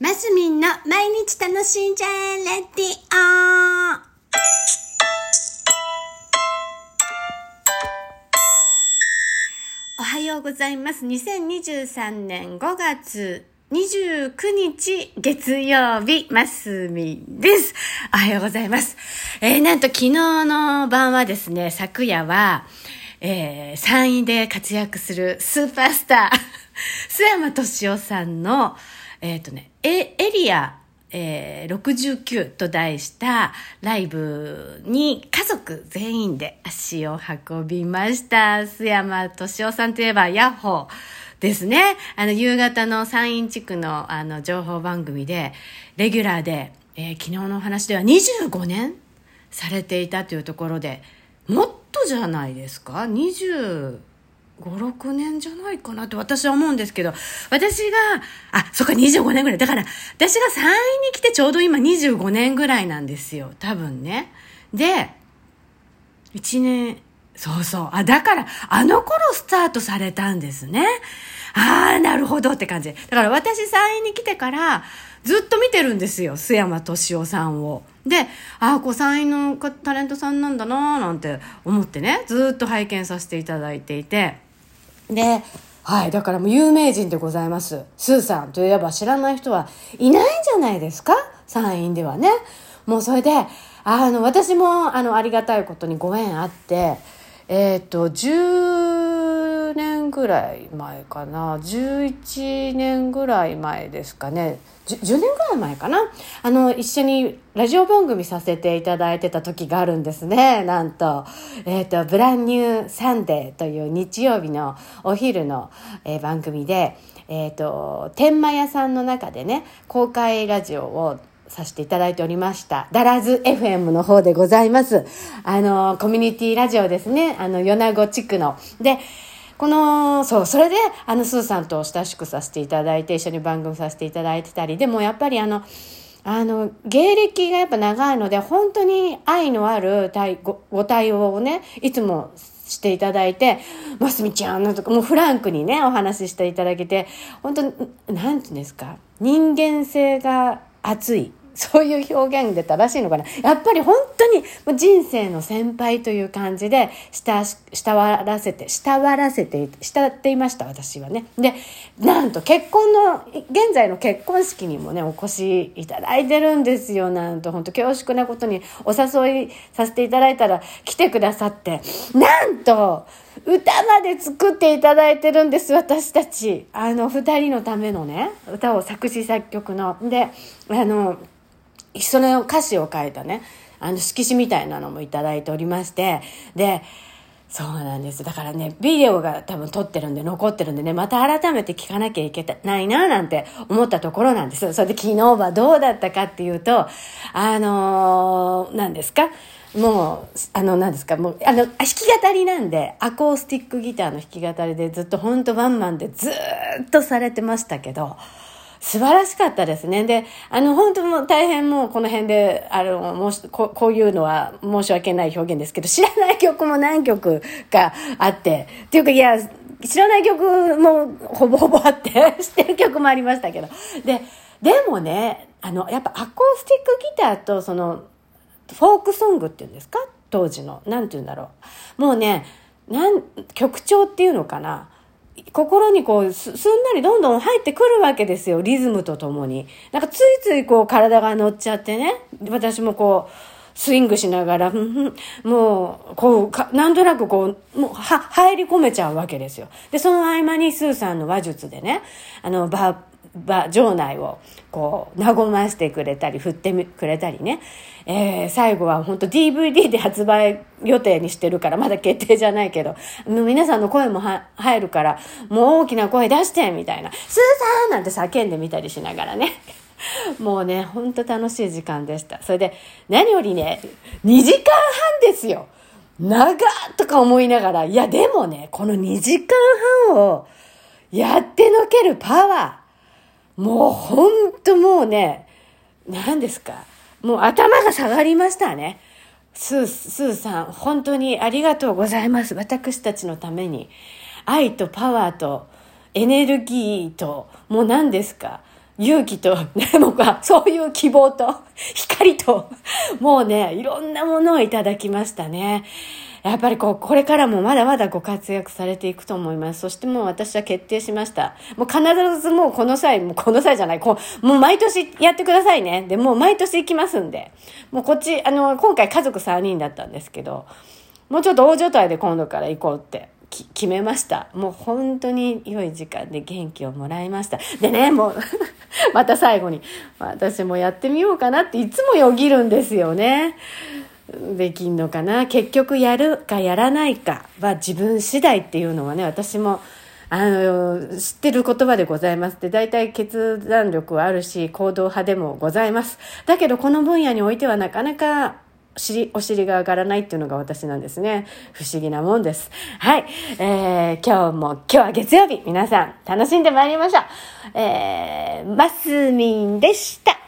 マスミンの毎日楽しんじゃえレディオおはようございます。2023年5月29日月曜日、マスミンです。おはようございます。えー、なんと昨日の晩はですね、昨夜は、えー、3位で活躍するスーパースター、須山敏夫さんの、えっ、とね、エエリア、えー、69と題したライブに家族全員で足を運びました。須山敏夫さんといえばヤッホーですね。あの、夕方の山陰地区のあの、情報番組で、レギュラーで、えー昨日のお話では25年されていたというところで、もっとじゃないですか ?25、56年じゃないかなって私は思うんですけど、私が、あ、そっか25年ぐらい。だから、私が山陰に来てちょうど今25年ぐらいなんですよ。多分ね。で、1年、そうそう。あ、だから、あの頃スタートされたんですね。ああ、なるほどって感じ。だから私山陰に来てから、ずっと見てるんですよ。須山敏夫さんを。で、ああ、こう山陰のタレントさんなんだなーなんて思ってね、ずっと拝見させていただいていて。で、はい、だからもう有名人でございます。スーさんといえば知らない人はいないんじゃないですか？参院ではね。もうそれで、あの、私も、あの、ありがたいことにご縁あって、えっ、と、10年ぐらい前かな、11年ぐらい前ですかね、10, 10年ぐらい前かな、あの、一緒にラジオ番組させていただいてた時があるんですね、なんと。えっ、と、ブランニューサンデーという日曜日のお昼の、えー番組で、えっ、と、天満屋さんの中でね、公開ラジオをさせていただいておりました。ダラズ FM の方でございます。あの、コミュニティラジオですね。あの、米子地区の。で、この、そう、それで、あの、スーさんと親しくさせていただいて、一緒に番組させていただいてたり、でもやっぱりあの、あの、芸歴がやっぱ長いので、本当に愛のある対ごご対応をね、いつもしていただいて、ますみちゃんなんとか、もうフランクにね、お話ししていただけて、本当、なんていうんですか、人間性が熱い。そういう表現で正しいのかな。やっぱり本当に人生の先輩という感じで、した、したわらせて、したわらせて、したっていました、私はね。で、なんと結婚の、現在の結婚式にもね、お越しいただいてるんですよ。なんと、本当恐縮なことにお誘いさせていただいたら来てくださって、なんと、歌まで作っていただいてるんです、私たち。あの、二人のためのね、歌を作詞作曲の。で、あの、その歌詞を書いたね、あの色紙みたいなのもいただいておりまして、で、そうなんです。だからね、ビデオが多分撮ってるんで、残ってるんでね、また改めて聞かなきゃいけないな、なんて思ったところなんです。それで昨日はどうだったかっていうと、あのー、何ですか？もう、あの、何ですか？もう、あの、弾き語りなんで、アコースティックギターの弾き語りでずっとほんとワンマンでずっとされてましたけど、素晴らしかったですね。で、あの、本当も大変もうこの辺で、あの、もしここういうのは申し訳ない表現ですけど、知らない曲も何曲かあって、っていうか、いや、知らない曲もほぼほぼあって、知ってる曲もありましたけど。で、でもね、あの、やっぱアコースティックギターと、その、フォークソングっていうんですか？当時の。なんて言うんだろう。もうね、なん、曲調っていうのかな。心にこうす、すんなりどんどん入ってくるわけですよ。リズムとともに。なんかついついこう体が乗っちゃってね。私もこう、スイングしながら、もう、こうか、なんとなくこう、もう、は、入り込めちゃうわけですよ。で、その合間にスーさんの話術でね、あの、バ場場内をこう和ましてくれたり振ってくれたりね、えー、最後は本当 DVD で発売予定にしてるからまだ決定じゃないけど皆さんの声もは入るからもう大きな声出してみたいな「スーさん!」なんて叫んでみたりしながらね。もうねほんと楽しい時間でした。それで何よりね2時間半ですよ。長とか思いながらいやでもねこの2時間半をやってのけるパワー。もうほんともうね、何ですか。もう頭が下がりましたね。スー、スーさん、本当にありがとうございます。私たちのために。愛とパワーとエネルギーと、もう何ですか。勇気と、ね、僕はそういう希望と、光と、もうね、いろんなものをいただきましたね。やっぱりこう、これからもまだまだご活躍されていくと思います。そしてもう私は決定しました。もう必ずもうこの際、もうこの際じゃない、こう、もう毎年やってくださいね。で、もう毎年行きますんで。もうこっち、あの、今回家族3人だったんですけど、もうちょっと大所帯で今度から行こうって決めました。もう本当に良い時間で元気をもらいました。でね、もう また最後に、私もやってみようかなっていつもよぎるんですよね。できんのかな？結局やるかやらないかは自分次第っていうのはね、私もあの、知ってる言葉でございます。で、大体決断力はあるし、行動派でもございます。だけど、この分野においてはなかなかお尻、お尻が上がらないっていうのが私なんですね。不思議なもんです。はい。えー、今日も、今日は月曜日、皆さん楽しんでまいりましょう。えー、マスミンでした。